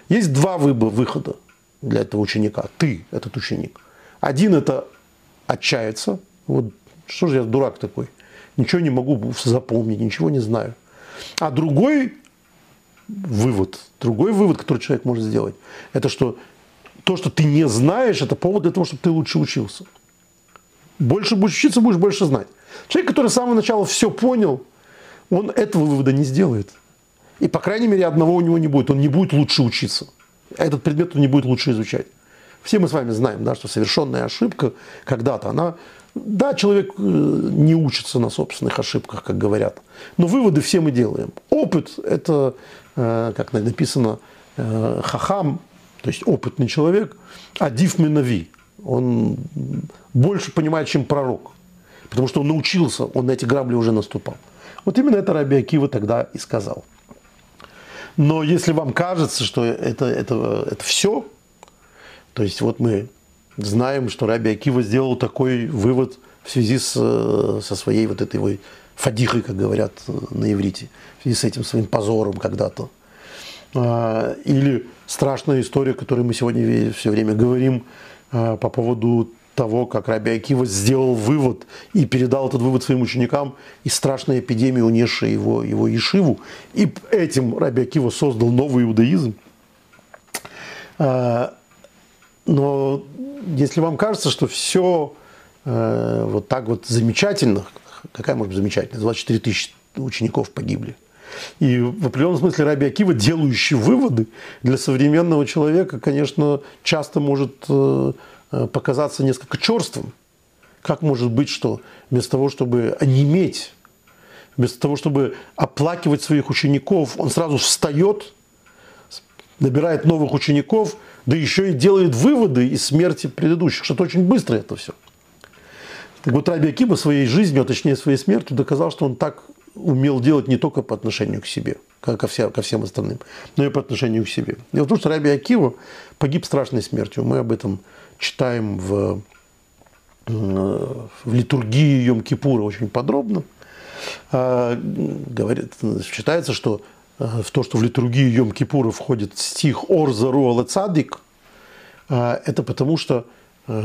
Есть два выхода для этого ученика. Ты, этот ученик. Один – это отчаяться. Вот что же я дурак такой? Ничего не могу запомнить, ничего не знаю. А другой вывод, другой вывод, который человек может сделать, это что то, что ты не знаешь, это повод для того, чтобы ты лучше учился. Больше будешь учиться, будешь больше знать. Человек, который с самого начала все понял, он этого вывода не сделает. И, по крайней мере, одного у него не будет. Он не будет лучше учиться. Этот предмет он не будет лучше изучать. Все мы с вами знаем, да, что совершенная ошибка когда-то, она да, человек э, не учится на собственных ошибках, как говорят, но выводы все мы делаем. Опыт – это, э, как написано, э, хахам, то есть опытный человек, адив минави. Он больше понимает, чем пророк, потому что он научился, он на эти грабли уже наступал. Вот именно это Раби Акива тогда и сказал. Но если вам кажется, что это, это, это все, то есть вот мы знаем, что Раби Акива сделал такой вывод в связи с, со своей вот этой вот фадихой, как говорят на иврите, в связи с этим своим позором когда-то. А, или страшная история, о которой мы сегодня все время говорим а, по поводу того, как Раби Акива сделал вывод и передал этот вывод своим ученикам из страшной эпидемии, унесшей его, его Ешиву. И этим Раби Акива создал новый иудаизм. А, но если вам кажется, что все э, вот так вот замечательно, какая может быть замечательная, 24 тысячи учеников погибли. И в определенном смысле Раби Акива, делающий выводы для современного человека, конечно, часто может э, э, показаться несколько черствым. Как может быть, что вместо того, чтобы онеметь, вместо того, чтобы оплакивать своих учеников, он сразу встает, набирает новых учеников, да еще и делает выводы из смерти предыдущих, что-то очень быстро это все. Так вот, Раби Акиба своей жизнью, а точнее своей смертью, доказал, что он так умел делать не только по отношению к себе, как ко, всем, ко всем остальным, но и по отношению к себе. Дело в том, что Раби Акива погиб страшной смертью. Мы об этом читаем в в литургии Йом-Кипура очень подробно. Говорит, считается, что в то, что в литургию Йом-Кипура входит стих «Ор зару цадик», это потому что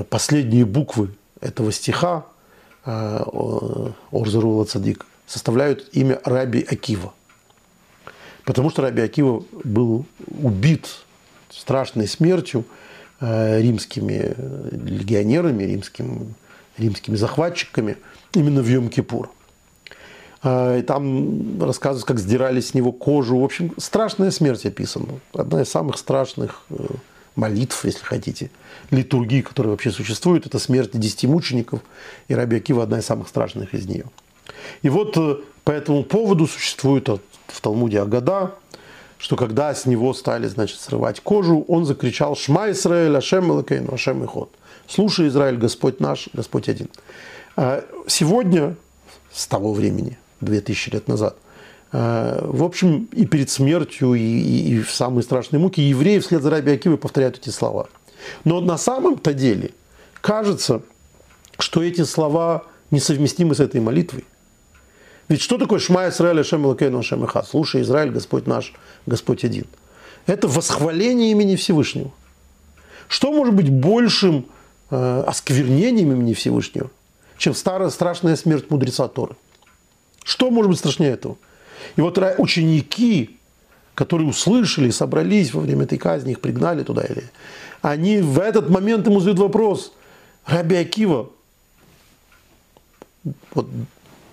последние буквы этого стиха «Ор зару цадик» составляют имя Раби Акива. Потому что Раби Акива был убит страшной смертью э, римскими легионерами, римскими, римскими захватчиками именно в Йом-Кипур. Э, и там рассказывают, как сдирали с него кожу. В общем, страшная смерть описана. Одна из самых страшных э, молитв, если хотите, литургии, которые вообще существуют. Это смерть десяти мучеников. И Раби Акива одна из самых страшных из нее. И вот по этому поводу существует в Талмуде Агада, что когда с него стали, значит, срывать кожу, он закричал «Шма Исраэль, Ашем Элакейну, Ашем Ихот». «Слушай, Израиль, Господь наш, Господь один». Сегодня, с того времени, 2000 лет назад, а, в общем, и перед смертью, и, и, и в самые страшные муки евреи вслед за Раби Акивой повторяют эти слова. Но на самом-то деле кажется, что эти слова несовместимы с этой молитвой. Ведь что такое Шма Исраэль Ашем Элакейну Ашем Иха? Слушай, Израиль, Господь наш, Господь один. Это восхваление имени Всевышнего. Что может быть большим э, осквернением имени Всевышнего, чем старая страшная смерть мудреца Торы? Что может быть страшнее этого? И вот ученики, которые услышали, собрались во время этой казни, их пригнали туда, или они в этот момент ему задают вопрос, Раби Акива, вот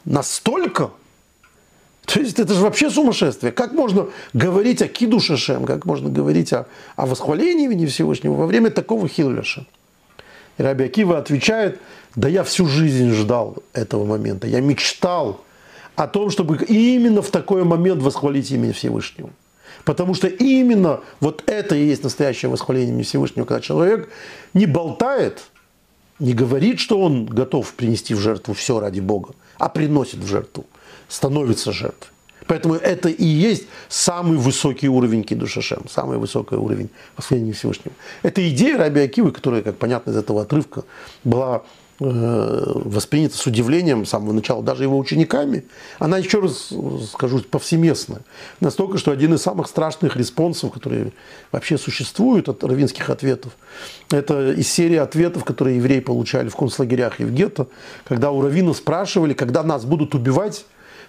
настолько. То есть это же вообще сумасшествие. Как можно говорить о Киду Шашем, как можно говорить о, о восхвалении имени Всевышнего во время такого хилляша? И Раби Акива отвечает, да я всю жизнь ждал этого момента. Я мечтал о том, чтобы именно в такой момент восхвалить имя Всевышнего. Потому что именно вот это и есть настоящее восхваление имени Всевышнего, когда человек не болтает, не говорит, что он готов принести в жертву все ради Бога, а приносит в жертву, становится жертвой. Поэтому это и есть самый высокий уровень кидушашем, самый высокий уровень восхваления Всевышнего. Это идея Раби Акивы, которая, как понятно из этого отрывка, была Воспринята с удивлением с самого начала, даже его учениками, она, еще раз скажу, повсеместная. Настолько, что один из самых страшных респонсов, которые вообще существуют от равинских ответов, это из серии ответов, которые евреи получали в концлагерях и в гетто, когда у раввинов спрашивали, когда нас будут убивать,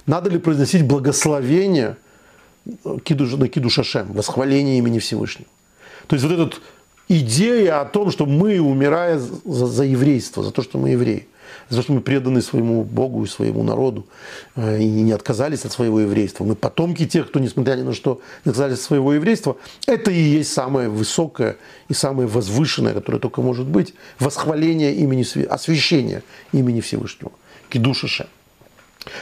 надо ли произносить благословение на Киду Шашем, восхваление имени Всевышнего. То есть вот этот идея о том, что мы, умирая за, за еврейство, за то, что мы евреи, за то, что мы преданы своему Богу и своему народу, э, и не отказались от своего еврейства, мы потомки тех, кто, несмотря ни на что, отказались от своего еврейства, это и есть самое высокое и самое возвышенное, которое только может быть, восхваление имени, освящение имени Всевышнего, Кидушише.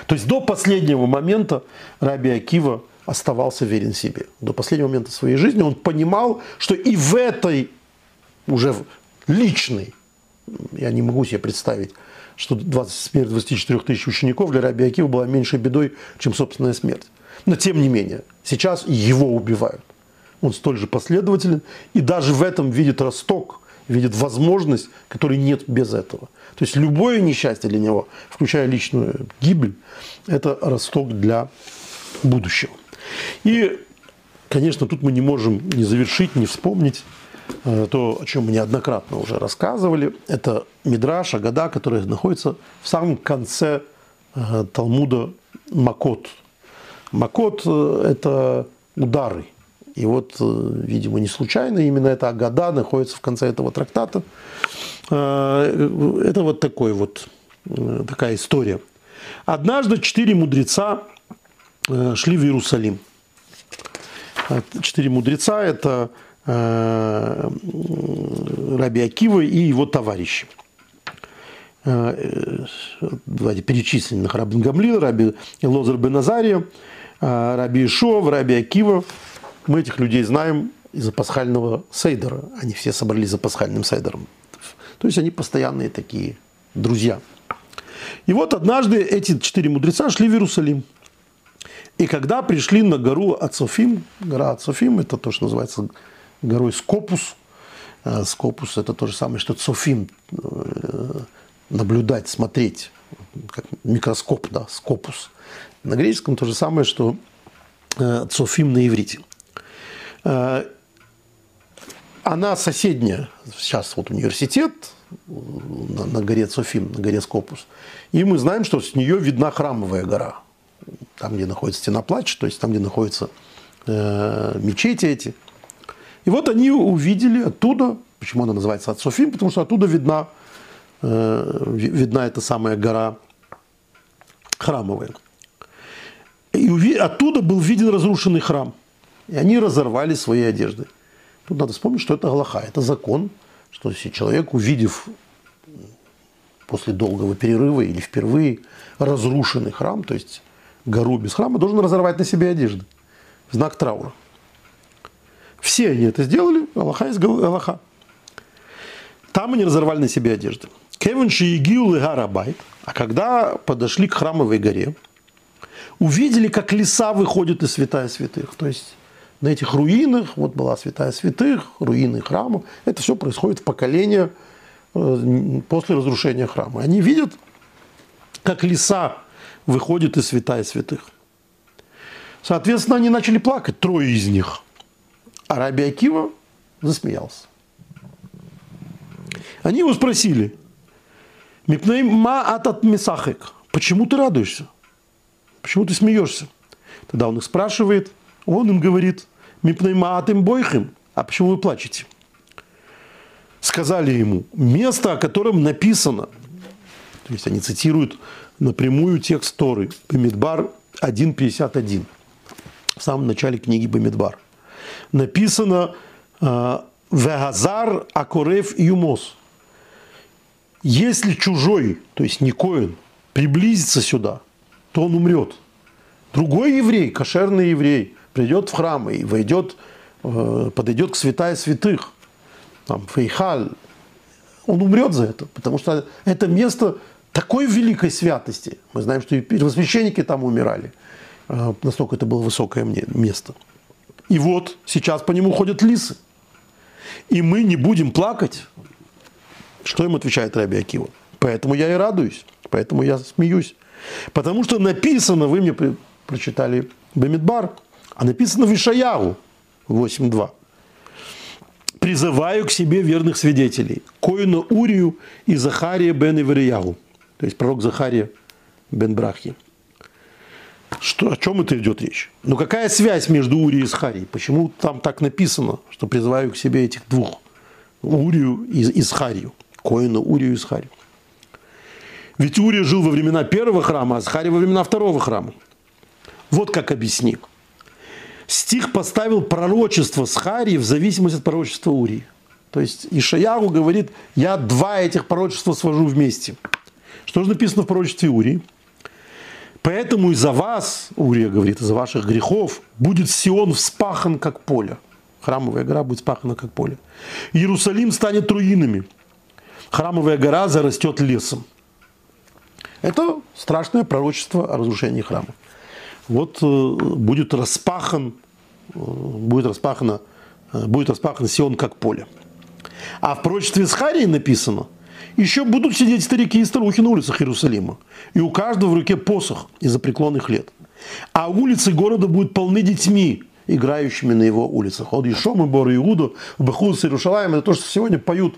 То есть до последнего момента Раби Акива оставался верен себе. До последнего момента своей жизни он понимал, что и в этой уже личный. Я не могу себе представить, что 20, смерть 24 тысяч учеников для Раби Акива была меньшей бедой, чем собственная смерть. Но тем не менее, сейчас его убивают. Он столь же последователен и даже в этом видит росток, видит возможность, которой нет без этого. То есть любое несчастье для него, включая личную гибель, это росток для будущего. И, конечно, тут мы не можем не завершить, не вспомнить то, о чем мы неоднократно уже рассказывали, это Мидраш, Агада, который находится в самом конце э, Талмуда Макот. Макот э, – это удары. И вот, видимо, не случайно именно эта Агада находится в конце этого трактата. Это вот такой вот, такая история. Однажды четыре мудреца шли в Иерусалим. Четыре мудреца – это Э, Раби Акива и его товарищи. Э, давайте перечислим их. Раби Гамлил, Раби Лозер бен Азария, э, Раби Ишов, Раби Акива. Мы этих людей знаем из-за пасхального сейдера. Они все собрались за пасхальным сейдером. То есть они постоянные такие друзья. И вот однажды эти четыре мудреца шли в Иерусалим. И когда пришли на гору Ацофим, гора Ацофим, это то, что называется горой Скопус. Э, Скопус – это то же самое, что Цофим, э, наблюдать, смотреть, как микроскоп, да, скопус. На греческом то же самое, что э, цофим на иврите. Э, она соседняя, сейчас вот университет на, на горе Цофим, на горе Скопус. И мы знаем, что с нее видна храмовая гора. Там, где находится стена плача, то есть там, где находятся мечети эти. И вот они увидели оттуда, почему она называется Ацофим, потому что оттуда видна, э, видна эта самая гора храмовая. И оттуда был виден разрушенный храм. И они разорвали свои одежды. Тут надо вспомнить, что это Галаха, это закон, что если человек, увидев после долгого перерыва или впервые разрушенный храм, то есть гору без храма, должен разорвать на себе одежды знак траура. Все они это сделали, Аллаха из Аллаха. Там они разорвали на себе одежды. Кевин Шиегиу Гарабайт, а когда подошли к храмовой горе, увидели, как леса выходят из святая святых. То есть на этих руинах, вот была святая святых, руины храма, это все происходит в поколение э, после разрушения храма. Они видят, как леса выходят из святая святых. Соответственно, они начали плакать, трое из них. А Раби Акива засмеялся. Они его спросили, Мипней ма атат мисахек, почему ты радуешься? Почему ты смеешься? Тогда он их спрашивает, он им говорит, мипнеймаатым бойхим, а почему вы плачете? Сказали ему, место, о котором написано, то есть они цитируют напрямую текст Торы, Бамидбар 1.51, в самом начале книги Бамидбар. Написано э, Вегазар Акорев Юмос. Если чужой, то есть не коин, приблизится сюда, то он умрет. Другой еврей, кошерный еврей, придет в храм и войдет, э, подойдет к святая святых, там, Фейхаль, он умрет за это, потому что это место такой великой святости. Мы знаем, что и первосвященники там умирали. Э, настолько это было высокое место. И вот сейчас по нему ходят лисы. И мы не будем плакать. Что им отвечает Раби Акива? Поэтому я и радуюсь, поэтому я смеюсь. Потому что написано, вы мне прочитали Бамидбар, а написано в Ишаяру 8.2. «Призываю к себе верных свидетелей, Коина Урию и Захария бен Ивриягу». То есть пророк Захария бен Брахи. Что, о чем это идет речь? Ну какая связь между Урией и Захарией? Почему там так написано, что призываю к себе этих двух? Урию и Исхарию. Коина Урию и Исхарию. Ведь Урия жил во времена первого храма, а Захария во времена второго храма. Вот как объясни стих поставил пророчество с Харии в зависимости от пророчества Урии. То есть Ишаяру говорит, я два этих пророчества свожу вместе. Что же написано в пророчестве Урии? Поэтому из-за вас, Урия говорит, из-за ваших грехов, будет Сион вспахан, как поле. Храмовая гора будет вспахана, как поле. Иерусалим станет руинами. Храмовая гора зарастет лесом. Это страшное пророчество о разрушении храма вот э, будет распахан, э, будет распахано, э, будет распахан Сион как поле. А в пророчестве Схарии написано, еще будут сидеть старики и старухи на улицах Иерусалима, и у каждого в руке посох из-за преклонных лет. А улицы города будут полны детьми, играющими на его улицах. От Ешом и Бор Иуду, Бахус Иерушалаем, это то, что сегодня поют,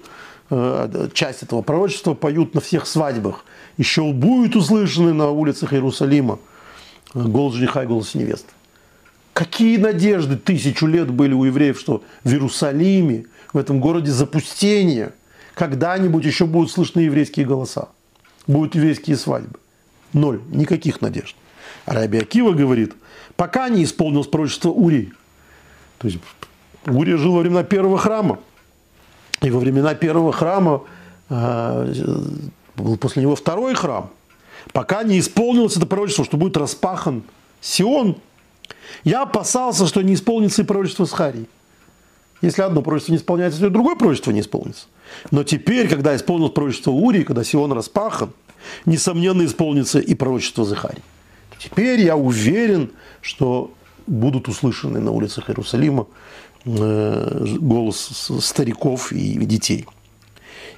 часть этого пророчества поют на всех свадьбах. Еще будет услышаны на улицах Иерусалима голос жениха и голос невесты. Какие надежды тысячу лет были у евреев, что в Иерусалиме, в этом городе запустения, когда-нибудь еще будут слышны еврейские голоса, будут еврейские свадьбы. Ноль, никаких надежд. Раби Акива говорит, пока не исполнилось пророчество Урии. То есть Урия жил во времена первого храма. И во времена первого храма э, был после него второй храм – пока не исполнилось это пророчество, что будет распахан Сион, я опасался, что не исполнится и пророчество Схарии. Если одно пророчество не исполняется, то и другое пророчество не исполнится. Но теперь, когда исполнилось пророчество Урии, когда Сион распахан, несомненно исполнится и пророчество Захарии. Теперь я уверен, что будут услышаны на улицах Иерусалима э, голос стариков и детей.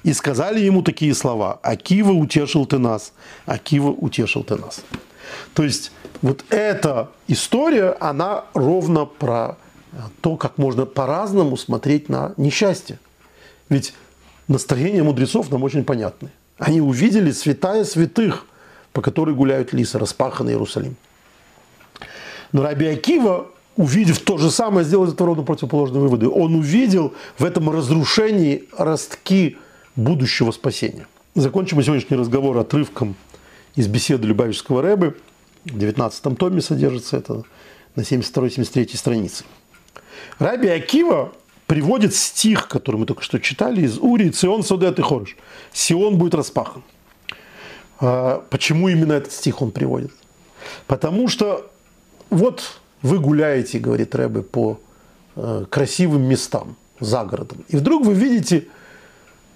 И сказали ему такие слова. Акива утешил ты нас, Акива утешил ты нас. То есть вот эта история, она ровно про то, как можно по-разному смотреть на несчастье. Ведь настроение мудрецов нам очень понятны. Они увидели святая святых, по которой гуляют лисы, распаханный Иерусалим. Но Раби Акива, увидев то же самое, сделал из этого ровно противоположные выводы. Он увидел в этом разрушении ростки будущего спасения. Закончим сегодняшний разговор отрывком из беседы Любавического Рэбы. В 19 томе содержится это на 72-73 странице. Раби Акива приводит стих, который мы только что читали, из Ури, Цион Судет и Хорыш. Сион будет распахан. А, почему именно этот стих он приводит? Потому что вот вы гуляете, говорит Рэбе, по э, красивым местам за городом. И вдруг вы видите,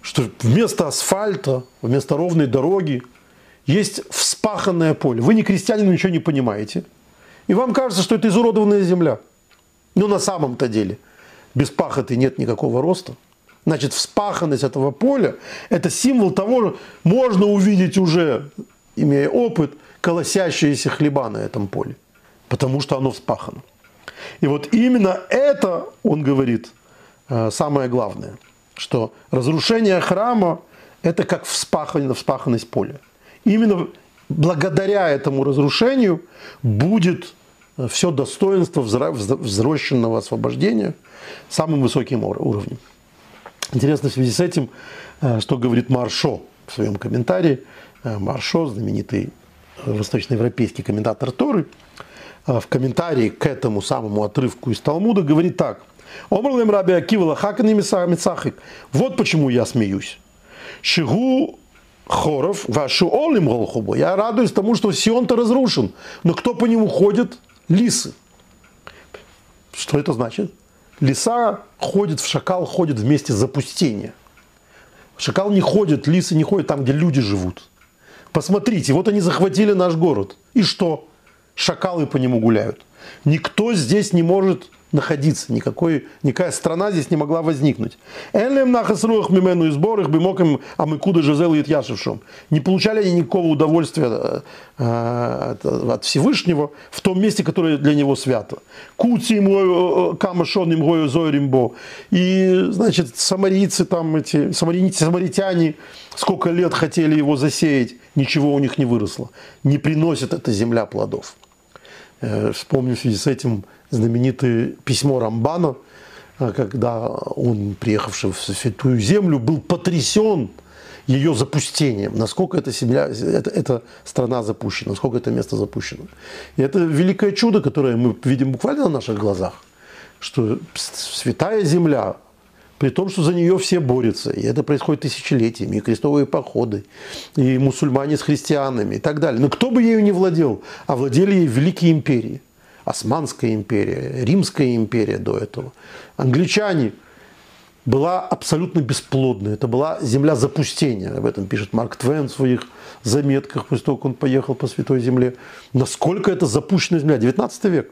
что вместо асфальта, вместо ровной дороги есть вспаханное поле. Вы не крестьянин, ничего не понимаете. И вам кажется, что это изуродованная земля. Но на самом-то деле без пахоты нет никакого роста. Значит, вспаханность этого поля – это символ того, что можно увидеть уже, имея опыт, колосящиеся хлеба на этом поле. Потому что оно вспахано. И вот именно это, он говорит, э, самое главное, что разрушение храма – это как вспаханность, вспаханность поля. Именно благодаря этому разрушению будет все достоинство взрощенного освобождения самым высоким уровнем. Интересно в связи с этим, э, что говорит Маршо в своем комментарии. Э, Маршо, знаменитый восточноевропейский комментатор Торы, в комментарии к этому самому отрывку из Талмуда говорит так. Омрлем раби Акива лахакани мицахик. Вот почему я смеюсь. Шигу Хоров, вашу олим голхубу. Я радуюсь тому, что Сион-то разрушен. Но кто по нему ходит? Лисы. Что это значит? Лиса ходит, в шакал ходит вместе запустения. Шакал не ходит, лисы не ходят там, где люди живут. Посмотрите, вот они захватили наш город. И что? Шакалы по нему гуляют. Никто здесь не может находиться, никакой, никакая страна здесь не могла возникнуть. Элем нахасруах мимену и сборах им амыкуда жизел и яшевшом. Не получали они никакого удовольствия э, от Всевышнего в том месте, которое для него свято. Куци ему э, камашон им зоримбо. И, значит, самарийцы там эти, самарийцы, самаритяне сколько лет хотели его засеять, ничего у них не выросло. Не приносит эта земля плодов. Э, вспомню в связи с этим знаменитое письмо Рамбана, а, когда он, приехавший в Святую Землю, был потрясен ее запустением, насколько эта, земля, эта, эта страна запущена, насколько это место запущено. И это великое чудо, которое мы видим буквально на наших глазах, что святая земля, при том, что за нее все борются, и это происходит тысячелетиями, и крестовые походы, и мусульмане с христианами и так далее. Но кто бы ею не владел, а владели ей великие империи. Османская империя, Римская империя до этого. Англичане была абсолютно бесплодной. Это была земля запустения. Об этом пишет Марк Твен в своих заметках после того, как он поехал по Святой Земле. Насколько это запущенная земля? 19 век.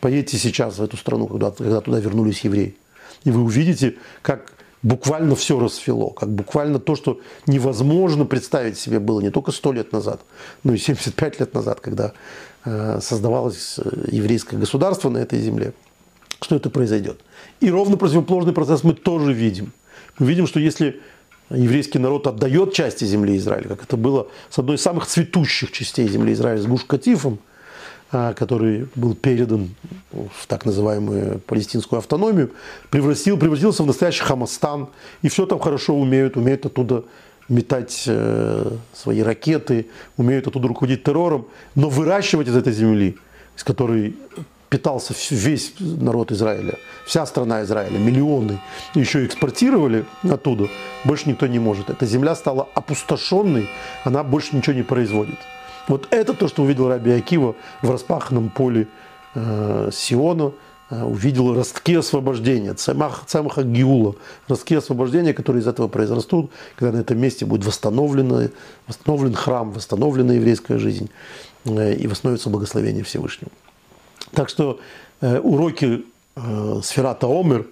Поедете сейчас в эту страну, когда, когда туда вернулись евреи. И вы увидите, как буквально все расцвело, как буквально то, что невозможно представить себе было не только сто лет назад, но и 75 лет назад, когда э, создавалось э, еврейское государство на этой земле, что это произойдет. И ровно противоположный процесс мы тоже видим. Мы видим, что если еврейский народ отдает части земли Израиля, как это было с одной из самых цветущих частей земли Израиля, с Гуш-Катифом, который был передан в так называемую палестинскую автономию, превратил, превратился в настоящий Хамастан. И все там хорошо умеют, умеют оттуда метать э, свои ракеты, умеют оттуда руководить террором. Но выращивать из этой земли, с которой питался весь народ Израиля, вся страна Израиля, миллионы, еще экспортировали оттуда, больше никто не может. Эта земля стала опустошенной, она больше ничего не производит. Вот это то, что увидел Раби Акива в распаханном поле э, Сиона, э, увидел ростки освобождения, цемах, цемаха Гиула, ростки освобождения, которые из этого произрастут, когда на этом месте будет восстановлен, восстановлен храм, восстановлена еврейская жизнь э, и восстановится благословение Всевышнего. Так что э, уроки э, Сферата Омер,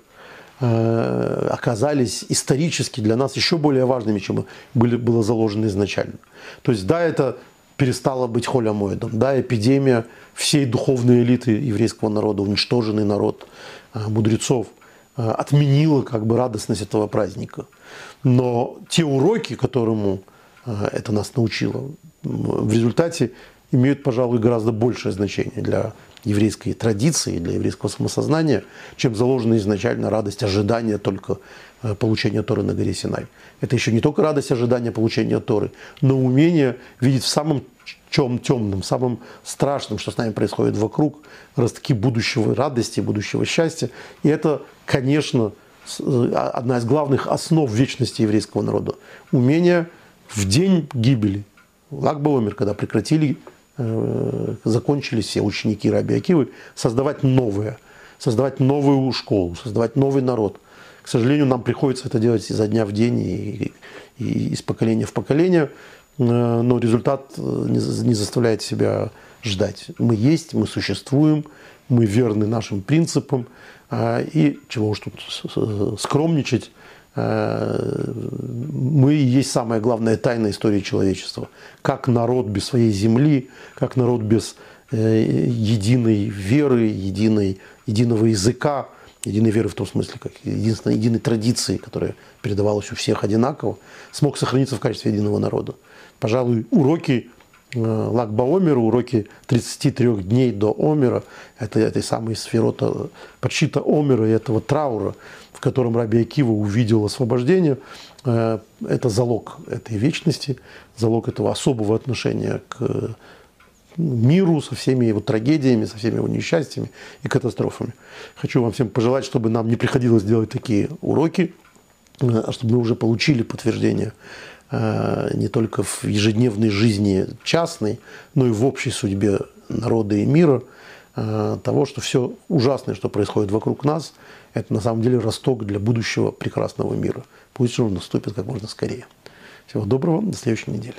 э, оказались исторически для нас еще более важными, чем были, было заложено изначально. То есть, да, это перестало быть холямоидом, да, эпидемия всей духовной элиты еврейского народа, уничтоженный народ э, мудрецов, э, отменила как бы радостность этого праздника. Но те уроки, которому это нас научило, в результате имеют, пожалуй, гораздо большее значение для еврейской традиции, для еврейского самосознания, чем заложена изначально радость ожидания только э, получения Торы на горе Синай. Это еще не только радость ожидания получения Торы, но умение видеть в самом чем темным, самым страшным, что с нами происходит вокруг, ростки будущего радости, будущего счастья. И это, конечно, э, одна из главных основ вечности еврейского народа. Умение в день гибели, Лагбаумер, когда прекратили Э, закончились все ученики Раби Акивы, создавать новое, создавать новую школу, создавать новый народ. К сожалению, нам приходится это делать изо дня в день и, и из поколения в поколение, э, но результат э, не заставляет себя ждать. Мы есть, мы существуем, мы верны нашим принципам, и чего уж тут скромничать, мы и есть самая главная тайна истории человечества. Как народ без своей земли, как народ без э, единой веры, единой, единого языка, единой веры в том смысле, как единственной единой традиции, которая передавалась у всех одинаково, смог сохраниться в качестве единого народа. Пожалуй, уроки э, Лагба Омера, уроки 33 дней до Омера, это этой самой сферота, подсчита Омера и этого траура, в котором Раби Акива увидел освобождение, э, это залог этой вечности, залог этого особого отношения к миру со всеми его трагедиями, со всеми его несчастьями и катастрофами. Хочу вам всем пожелать, чтобы нам не приходилось делать такие уроки, э, а чтобы мы уже получили подтверждение э, не только в ежедневной жизни частной, но и в общей судьбе народа и мира – Э, того, что все ужасное, что происходит вокруг нас, это на самом деле росток для будущего прекрасного мира. Пусть он наступит как можно скорее. Всего доброго, до следующей недели.